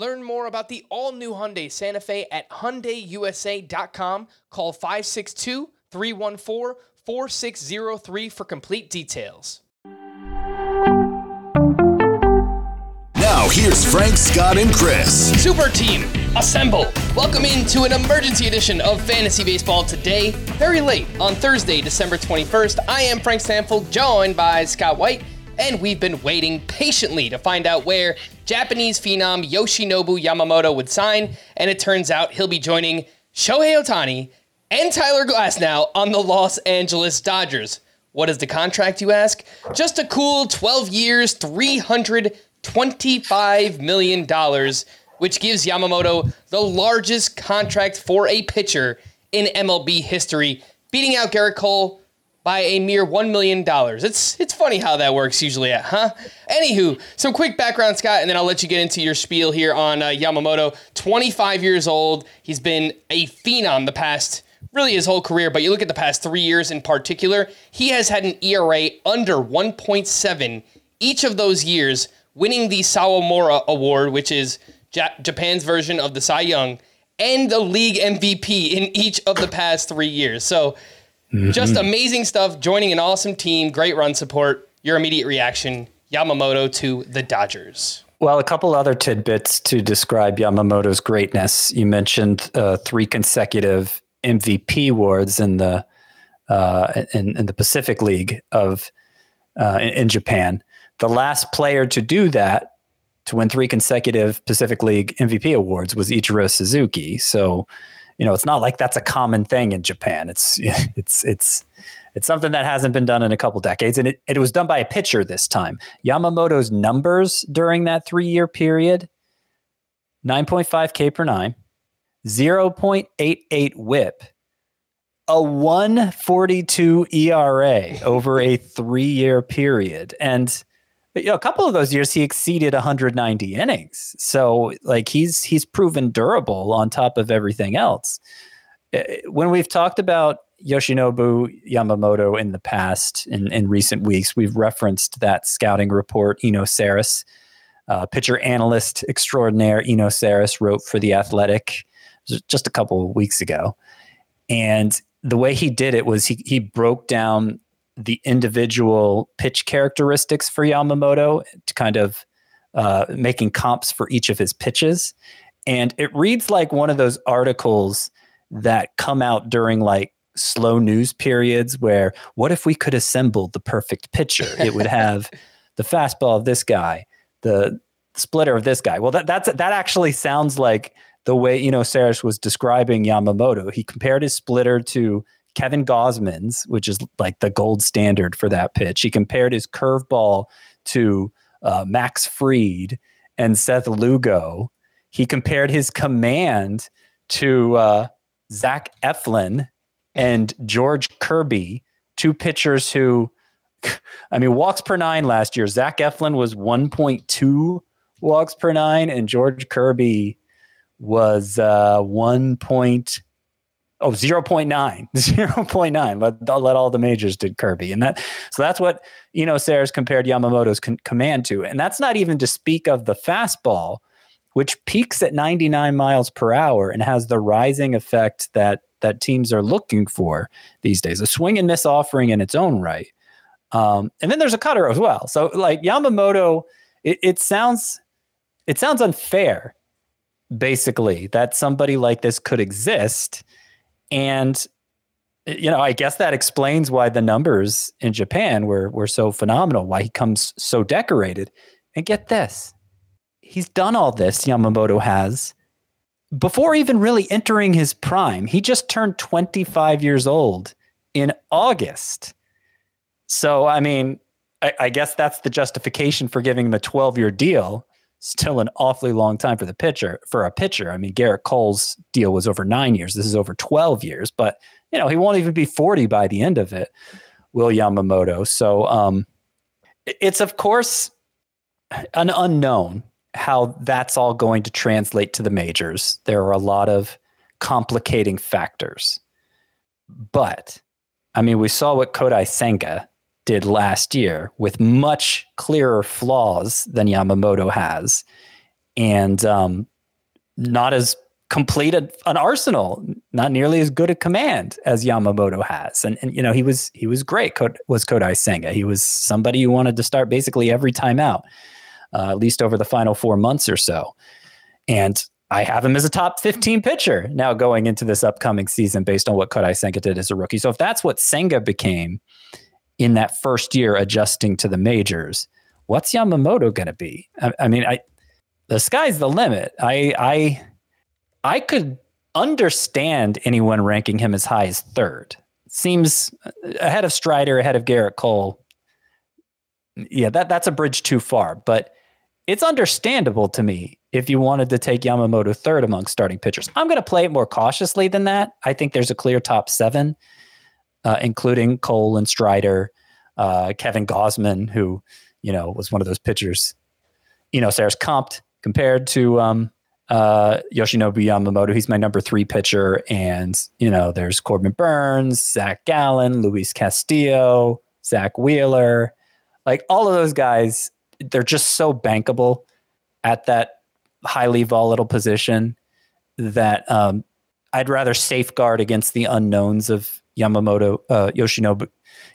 Learn more about the all-new Hyundai Santa Fe at hyundaiusa.com. Call 562-314-4603 for complete details. Now here's Frank, Scott, and Chris. Super team, assemble. Welcome into an emergency edition of Fantasy Baseball today, very late on Thursday, December 21st. I am Frank Stampfl, joined by Scott White and we've been waiting patiently to find out where Japanese phenom Yoshinobu Yamamoto would sign, and it turns out he'll be joining Shohei Ohtani and Tyler Glasnow on the Los Angeles Dodgers. What is the contract, you ask? Just a cool 12 years, $325 million, which gives Yamamoto the largest contract for a pitcher in MLB history, beating out Gerrit Cole, by a mere $1 million. It's, it's funny how that works usually, huh? Anywho, some quick background, Scott, and then I'll let you get into your spiel here on uh, Yamamoto. 25 years old. He's been a phenom the past, really his whole career, but you look at the past three years in particular, he has had an ERA under 1.7 each of those years, winning the Sawamura Award, which is ja- Japan's version of the Cy Young, and the league MVP in each of the past three years. So, Mm-hmm. Just amazing stuff. Joining an awesome team, great run support. Your immediate reaction Yamamoto to the Dodgers. Well, a couple other tidbits to describe Yamamoto's greatness. You mentioned uh, three consecutive MVP awards in the uh, in, in, the Pacific League of uh, in, in Japan. The last player to do that, to win three consecutive Pacific League MVP awards, was Ichiro Suzuki. So you know, it's not like that's a common thing in Japan. It's it's it's it's something that hasn't been done in a couple decades, and it, it was done by a pitcher this time. Yamamoto's numbers during that three year period: nine point five K per nine, zero point eight eight WHIP, a one forty two ERA over a three year period, and you know, a couple of those years he exceeded 190 innings. So like he's he's proven durable on top of everything else. Eh, when we've talked about Yoshinobu Yamamoto in the past, in, in recent weeks, we've referenced that scouting report Eno Sarris, uh, pitcher analyst extraordinaire Eno Sarris wrote for The Athletic just a couple of weeks ago. And the way he did it was he, he broke down the individual pitch characteristics for Yamamoto to kind of uh, making comps for each of his pitches. And it reads like one of those articles that come out during like slow news periods where what if we could assemble the perfect pitcher? It would have the fastball of this guy, the splitter of this guy. Well, that that's that actually sounds like the way you know Sarris was describing Yamamoto. He compared his splitter to Kevin Gausman's, which is like the gold standard for that pitch. He compared his curveball to uh, Max Fried and Seth Lugo. He compared his command to uh, Zach Eflin and George Kirby, two pitchers who, I mean, walks per nine last year. Zach Eflin was 1.2 walks per nine, and George Kirby was uh, 1. Oh, 0.9, 0.9. Let, let all the majors did Kirby. And that, so that's what, you know, Sarris compared Yamamoto's con- command to. And that's not even to speak of the fastball. which peaks at 99 miles per hour and has the rising effect that that teams are looking for these days. A swing and miss offering in its own right. Um, and then there's a cutter as well. So like Yamamoto, it, it sounds it sounds unfair, basically, that somebody like this could exist. And you know, I guess that explains why the numbers in Japan were were so phenomenal, why he comes so decorated. And get this. He's done all this, Yamamoto has, before even really entering his prime. He just turned 25 years old in August. So, I mean, I, I guess that's the justification for giving him a 12 year deal. Still an awfully long time for the pitcher, for a pitcher. I mean, Gerrit Cole's deal was over nine years. This is over 12 years, but you know, he won't even be 40 by the end of it, Will Yamamoto. So um, it's, of course, an unknown how that's all going to translate to the majors. There are a lot of complicating factors. But, I mean, we saw what Kodai Senga did last year with much clearer flaws than Yamamoto has. And um, not as complete a, an arsenal, not nearly as good a command as Yamamoto has. And, and you know, he was he was great. was Kodai Senga. He was somebody who wanted to start basically every time out, uh, at least over the final four months or so. And I have him as a top 15 pitcher now going into this upcoming season based on what Kodai Senga did as a rookie. So if that's what Senga became in that first year adjusting to the majors, what's Yamamoto going to be? I, I mean, I the sky's the limit. I I I could understand anyone ranking him as high as third. Seems uh, ahead of Strider, ahead of Gerrit Cole. Yeah, that that's a bridge too far, but it's understandable to me if you wanted to take Yamamoto third among starting pitchers. I'm going to play it more cautiously than that. I think there's a clear top seven, uh, including Cole and Strider, uh, Kevin Gausman, who you know was one of those pitchers. You know, Sarris comped compared to um, uh, Yoshinobu Yamamoto. He's my number three pitcher. And, you know, there's Corbin Burnes, Zach Gallen, Luis Castillo, Zack Wheeler. Like all of those guys, they're just so bankable at that highly volatile position that um, I'd rather safeguard against the unknowns of Yamamoto, uh, Yoshinobu,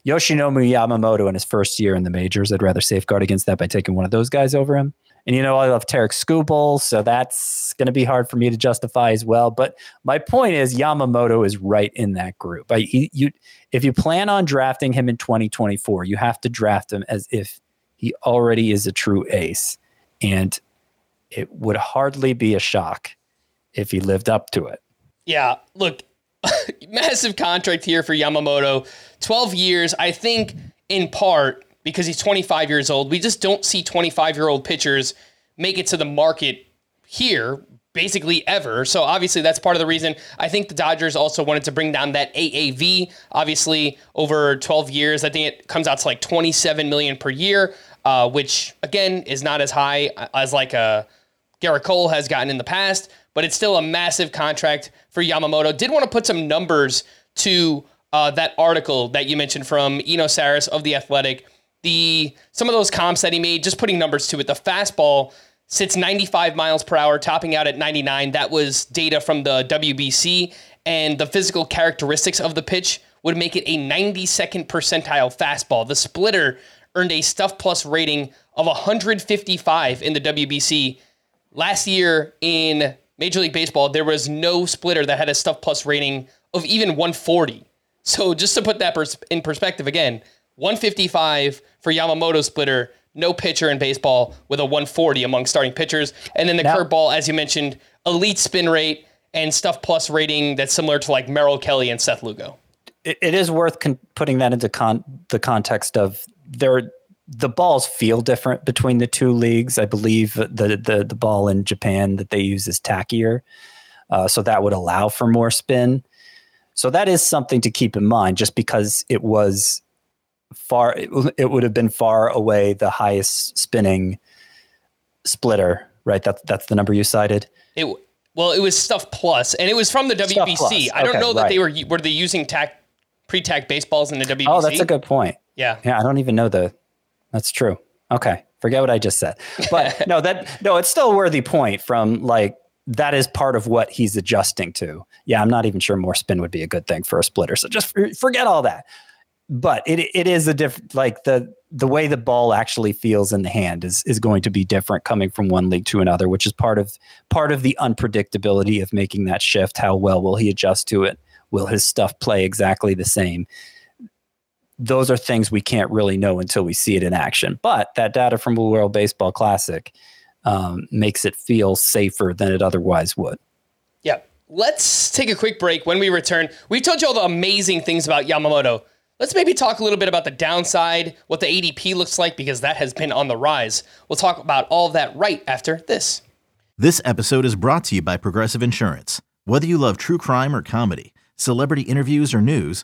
Yoshinobu Yamamoto in his first year in the majors. I'd rather safeguard against that by taking one of those guys over him. And you know, I love Tarik Skubal, so that's going to be hard for me to justify as well. But my point is, Yamamoto is right in that group. I, he, you, if you plan on drafting him in 2024, you have to draft him as if he already is a true ace, and it would hardly be a shock if he lived up to it. Yeah, look, massive contract here for Yamamoto, 12 years. I think in part because he's 25 years old. We just don't see 25 year old pitchers make it to the market here basically ever. So obviously that's part of the reason. I think the Dodgers also wanted to bring down that AAV. Obviously over 12 years, I think it comes out to like 27 million per year, uh, which again is not as high as like a uh, Gerrit Cole has gotten in the past, but it's still a massive contract for Yamamoto. Did want to put some numbers to uh, that article that you mentioned from Eno Sarris of the Athletic the some of those comps that he made, just putting numbers to it. The fastball sits 95 miles per hour, topping out at 99. That was data from the WBC, and the physical characteristics of the pitch would make it a 92nd percentile fastball. The splitter earned a Stuff Plus rating of 155 in the WBC. Last year in Major League Baseball, there was no splitter that had a Stuff Plus rating of even 140. So just to put that pers- in perspective again, 155 for Yamamoto splitter, no pitcher in baseball with a 140 among starting pitchers. And then the now, curveball, as you mentioned, elite spin rate and stuff plus rating that's similar to like Merrill Kelly and Seth Lugo. it, it is worth con- putting that into con- the context of there. The balls feel different between the two leagues. I believe the the the ball in Japan that they use is tackier, uh, so that would allow for more spin. So that is something to keep in mind, just because it was far it, it would have been far away the highest spinning splitter, right? That's that's the number you cited. It well, it was stuff plus, and it was from the WBC. I don't know that right. they were were they using tack pre-tack baseballs in the WBC. Oh, that's a good point. Yeah, yeah. I don't even know the. That's true. Okay, Forget what I just said. But no, that no, it's still a worthy point from like that is part of what he's adjusting to. Yeah, I'm not even sure more spin would be a good thing for a splitter. So just forget all that. But it it is a different like the the way the ball actually feels in the hand is is going to be different coming from one league to another, which is part of part of the unpredictability of making that shift. How well will he adjust to it? Will his stuff play exactly the same? Those are things we can't really know until we see it in action. But that data from the World Baseball Classic um, makes it feel safer than it otherwise would. Yeah. Let's take a quick break. When we return, we've told you all the amazing things about Yamamoto. Let's maybe talk a little bit about the downside, what the ADP looks like, because that has been on the rise. We'll talk about all of that right after this. This episode is brought to you by Progressive Insurance. Whether you love true crime or comedy, celebrity interviews or news,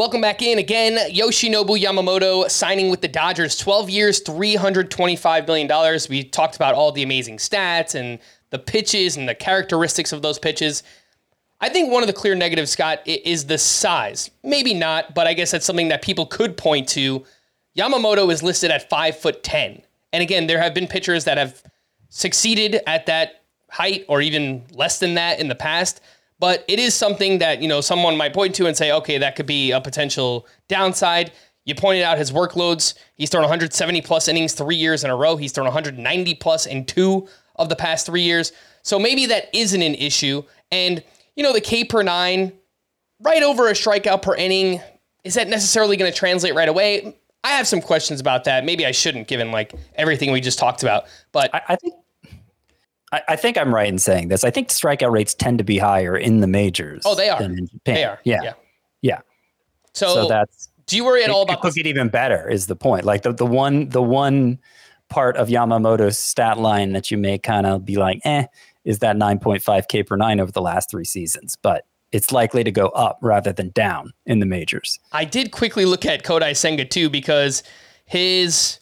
Welcome back in again. Yoshinobu Yamamoto signing with the Dodgers 12 years, $325 million. We talked about all the amazing stats and the pitches and the characteristics of those pitches. I think one of the clear negatives, Scott, is the size. Maybe not, but I guess that's something that people could point to. Yamamoto is listed at 5 foot 10. And again, there have been pitchers that have succeeded at that height or even less than that in the past but it is something that you know someone might point to and say, okay, that could be a potential downside. You pointed out his workloads. He's thrown 170 plus innings three years in a row. He's thrown 190 plus in two of the past three years. So maybe that isn't an issue. And you know the K per nine, right over a strikeout per inning, is that necessarily going to translate right away? I have some questions about that. Maybe I shouldn't, given like everything we just talked about. But I, I think I, I, think I'm right in saying this. I think strikeout rates tend to be higher in the majors. Oh, they are. Than in Japan. They are. Yeah. Yeah. yeah. So, so, that's. Do you worry at all about? It could get even better. Is the point? Like the the one the one part of Yamamoto's stat line that you may kind of be like, eh, is that 9.5 K per nine over the last three seasons, but it's likely to go up rather than down in the majors. I did quickly look at Kodai Senga too because his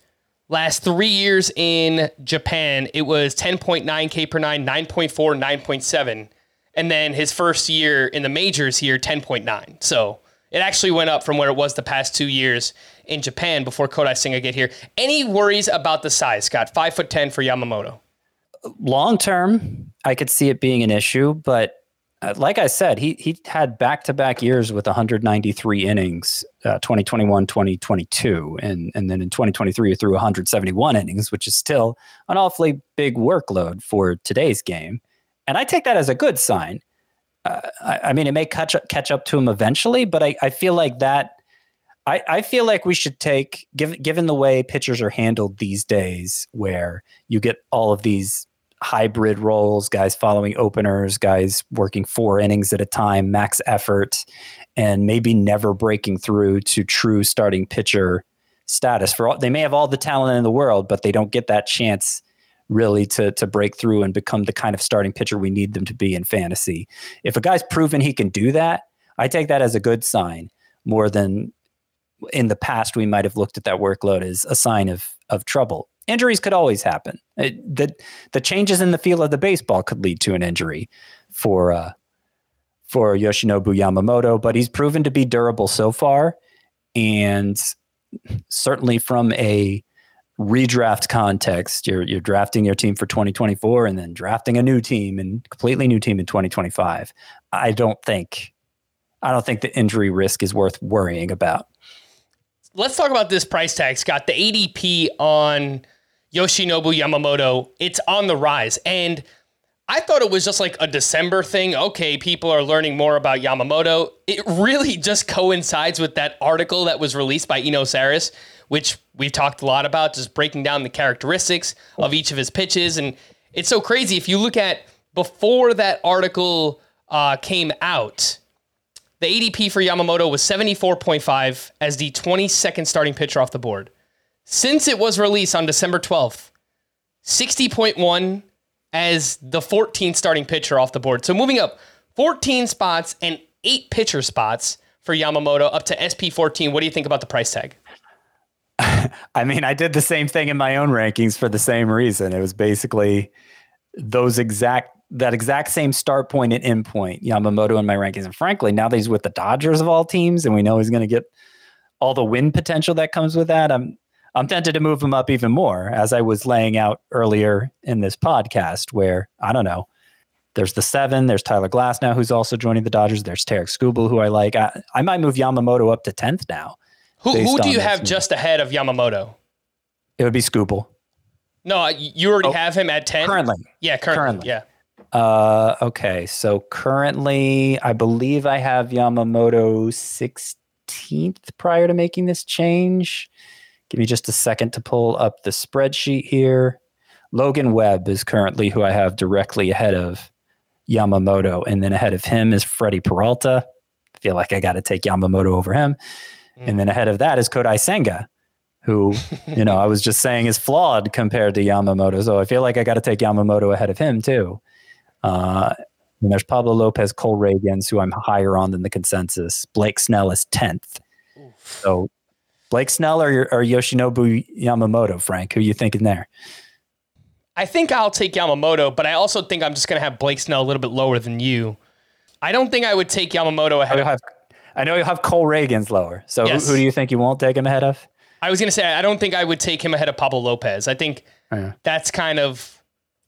Last three years in Japan, it was 10.9 K per nine, 9.4, 9.7. And then his first year in the majors here, 10.9. So it actually went up from where it was the past two years in Japan before Kodai Senga get here. Any worries about the size, Scott? Five foot 10 for Yamamoto. Long term, I could see it being an issue, but like I said, he he had back to back years with 193 innings, uh, 2021, 2022, and and then in 2023 he threw 171 innings, which is still an awfully big workload for today's game, and I take that as a good sign. Uh, I, I, mean, it may catch up, catch up to him eventually, but I, I feel like that. I, I feel like we should take, given given the way pitchers are handled these days, where you get all of these hybrid roles, guys following openers, guys working four innings at a time, max effort, and maybe never breaking through to true starting pitcher status. For all, they may have all the talent in the world, but they don't get that chance really to to break through and become the kind of starting pitcher we need them to be in fantasy. If a guy's proven he can do that, I take that as a good sign more than in the past we might have looked at that workload as a sign of of trouble injuries could always happen. It, the the changes in the feel of the baseball could lead to an injury for uh, for Yoshinobu Yamamoto, but he's proven to be durable so far, and certainly from a redraft context, you're you're drafting your team for 2024 and then drafting a new team and completely new team in 2025. I don't think I don't think the injury risk is worth worrying about. Let's talk about this price tag, Scott. The ADP on Yoshinobu Yamamoto, it's on the rise. And I thought it was just like a December thing. Okay, people are learning more about Yamamoto. It really just coincides with that article that was released by Eno Sarris, which we've talked a lot about, just breaking down the characteristics of each of his pitches. And it's so crazy. If you look at before that article uh, came out, the ADP for Yamamoto was 74.5 as the 22nd starting pitcher off the board. Since it was released on December 12th, 60.1 as the 14th starting pitcher off the board. So moving up 14 spots and eight pitcher spots for Yamamoto up to SP14. What do you think about the price tag? I mean, I did the same thing in my own rankings for the same reason. It was basically those exact that exact same start point and end point Yamamoto in my rankings. And frankly, now that he's with the Dodgers of all teams, and we know he's going to get all the win potential that comes with that, I'm I'm tempted to move him up even more, as I was laying out earlier in this podcast, where I don't know. There's the seven. There's Tyler Glasnow, who's also joining the Dodgers. There's Tarik Skubal, who I like. I, I might move Yamamoto up to tenth now. Who, who do you have just ahead of Yamamoto? It would be Skubal. No, you already oh, have him at ten currently. Yeah, currently. currently. Yeah. Uh, okay, so currently, I believe I have Yamamoto 16th prior to making this change. Give me just a second to pull up the spreadsheet here. Logan Webb is currently who I have directly ahead of Yamamoto, and then ahead of him is Freddie Peralta. I feel like I got to take Yamamoto over him. Mm. And then ahead of that is Kodai Senga, who, you know, I was just saying is flawed compared to Yamamoto. So I feel like I got to take Yamamoto ahead of him too. Uh, and there's Pablo Lopez, Cole Ragans, who I'm higher on than the consensus. Blake Snell is 10th. So Blake Snell or, or Yoshinobu Yamamoto, Frank? Who are you thinking there? I think I'll take Yamamoto, but I also think I'm just going to have Blake Snell a little bit lower than you. I don't think I would take Yamamoto ahead. I, have, I know you'll have Cole Ragans lower. So yes. who, who, do you think you won't take him ahead of? I was going to say I don't think I would take him ahead of Pablo Lopez. I think oh, that's kind of,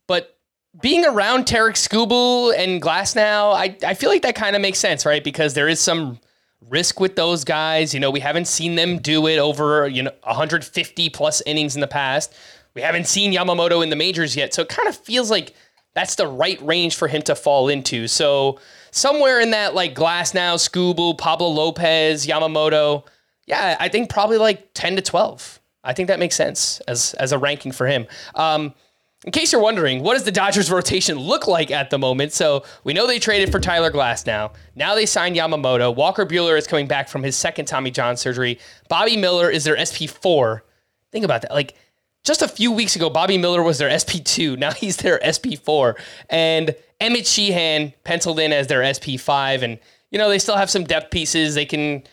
but being around Tarik Skubal and Glasnow, I I feel like that kind of makes sense, right? Because there is some risk with those guys. You know, we haven't seen them do it over, you know, 150 plus innings in the past. We haven't seen Yamamoto in the majors yet. So it kind of feels like that's the right range for him to fall into. So somewhere in that like Glasnow, Skubal, Pablo Lopez, Yamamoto, yeah, I think probably like 10 to 12. I think that makes sense as as a ranking for him. Um, in case you're wondering, what does the Dodgers rotation look like at the moment? So we know they traded for Tyler Glasnow Now they signed Yamamoto. Walker Buehler is coming back from his second Tommy John surgery. Bobby Miller is their SP4. Think about that. Like just a few weeks ago, Bobby Miller was their SP2. Now he's their SP4. And Emmett Sheehan penciled in as their SP5. And, you know, they still have some depth pieces. They can,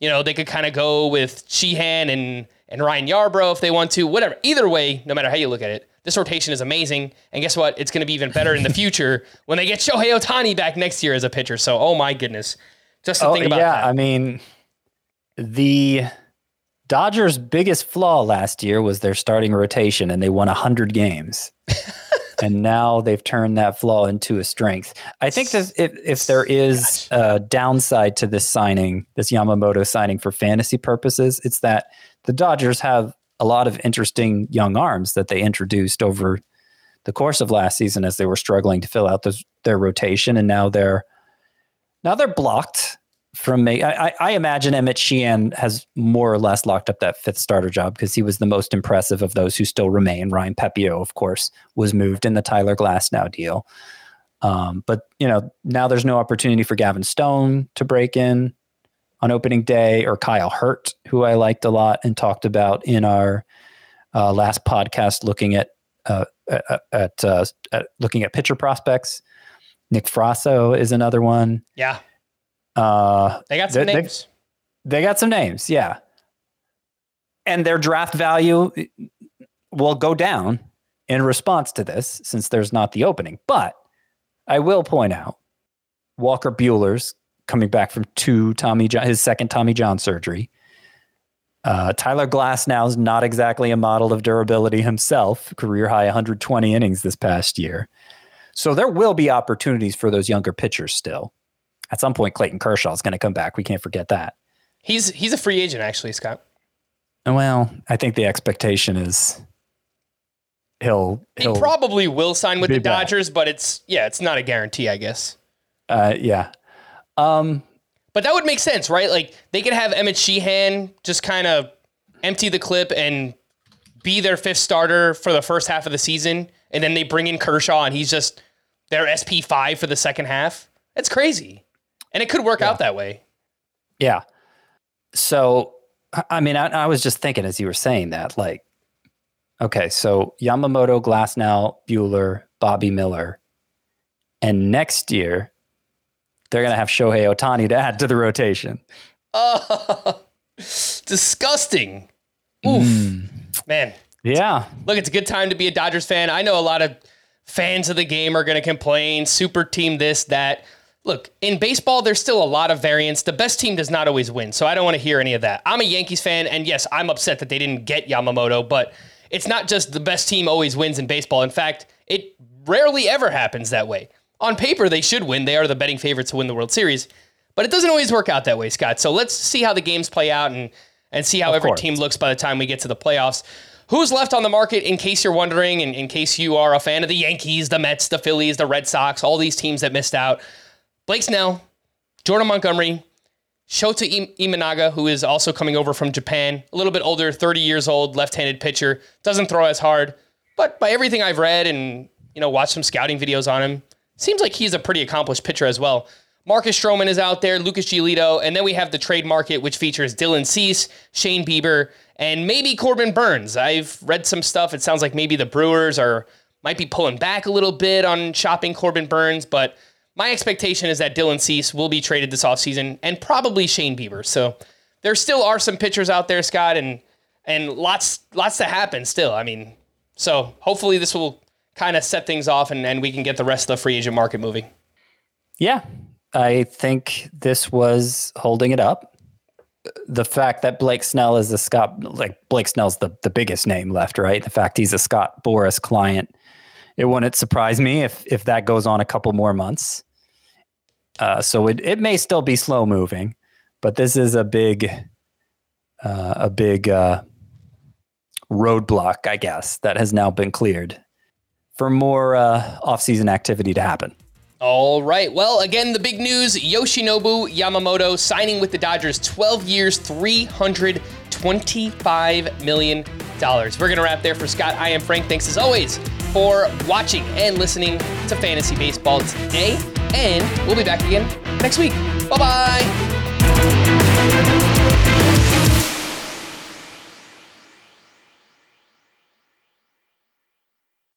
you know, they could kind of go with Sheehan and, and Ryan Yarbrough if they want to. Whatever. Either way, no matter how you look at it, this rotation is amazing. And guess what? It's going to be even better in the future when they get Shohei Ohtani back next year as a pitcher. So, oh my goodness. Just to oh, think about yeah, that. I mean, the Dodgers' biggest flaw last year was their starting rotation, and they won 100 games. and now they've turned that flaw into a strength. I think that if, if there is a downside to this signing, this Yamamoto signing for fantasy purposes, it's that the Dodgers have a lot of interesting young arms that they introduced over the course of last season as they were struggling to fill out their rotation, and now they're now they're blocked from me. I, I imagine Emmett Sheehan has more or less locked up that fifth starter job because he was the most impressive of those who still remain. Ryan Pepiot, of course, was moved in the Tyler Glasnow deal. Um, but you know now there's no opportunity for Gavin Stone to break in on opening day, or Kyle Hurt, who I liked a lot and talked about in our uh, last podcast, looking at uh, at, uh, at, looking at pitcher prospects. Nick Frasso is another one. Yeah, uh, they got some they, names. They, they got some names, yeah, and their draft value will go down in response to this, since there's not the opening. But I will point out Walker Buehler's coming back from two Tommy John, his second Tommy John surgery. Uh, Tyler Glasnow is not exactly a model of durability himself, career high 120 innings this past year. So there will be opportunities for those younger pitchers still. At some point, Clayton Kershaw is going to come back. We can't forget that. He's he's a free agent, actually, Scott. Well, I think the expectation is he'll He he'll probably will sign with the back. Dodgers, but it's yeah, it's not a guarantee, I guess. uh, yeah. Um, But that would make sense, right? Like they could have Emmett Sheehan just kind of empty the clip and be their fifth starter for the first half of the season, and then they bring in Kershaw and he's just their SP five for the second half. It's crazy, and it could work out that way. Yeah. So, I- mean, I, I was just thinking as you were saying that, like, okay, so Yamamoto, Glasnow, Buehler, Bobby Miller, and next year they're going to have Shohei Ohtani to add to the rotation. Oh, disgusting. Oof, mm. man. Yeah. Look, it's a good time to be a Dodgers fan. I know a lot of fans of the game are going to complain, super team this, that. Look, in baseball, there's still a lot of variance. The best team does not always win, so I don't want to hear any of that. I'm a Yankees fan, and yes, I'm upset that they didn't get Yamamoto, but it's not just the best team always wins in baseball. In fact, it rarely ever happens that way. On paper, they should win. They are the betting favorites to win the World Series, but it doesn't always work out that way, Scott. So let's see how the games play out and and see how every course. team looks by the time we get to the playoffs. Who's left on the market, in case you're wondering, and in case you are a fan of the Yankees, the Mets, the Phillies, the Red Sox, all these teams that missed out? Blake Snell, Jordan Montgomery, Shota Imanaga, who is also coming over from Japan, a little bit older, 30 years old, left-handed pitcher, doesn't throw as hard, but by everything I've read and you know watched some scouting videos on him, seems like he's a pretty accomplished pitcher as well. Marcus Stroman is out there, Lucas Giolito, and then we have the trade market, which features Dylan Cease, Shane Bieber, and maybe Corbin Burnes. I've read some stuff. It sounds like maybe the Brewers are might be pulling back a little bit on shopping Corbin Burnes, but my expectation is that Dylan Cease will be traded this offseason and probably Shane Bieber. So there still are some pitchers out there, Scott, and and lots lots to happen still. I mean, so hopefully this will kind of set things off and, and we can get the rest of the free agent market moving. Yeah. I think this was holding it up. The fact that Blake Snell is a Scott, like Blake Snell's the, the biggest name left, right? The fact he's a Scott Boras client, it wouldn't surprise me if if that goes on a couple more months. Uh, so it, it may still be slow moving, but this is a big, uh, a big uh, roadblock, I guess, that has now been cleared for more uh, off-season activity to happen. All right. Well, again, the big news Yoshinobu Yamamoto signing with the Dodgers 12 years, $325 million. We're going to wrap there for Scott. I am Frank. Thanks as always for watching and listening to Fantasy Baseball today. And we'll be back again next week. Bye bye.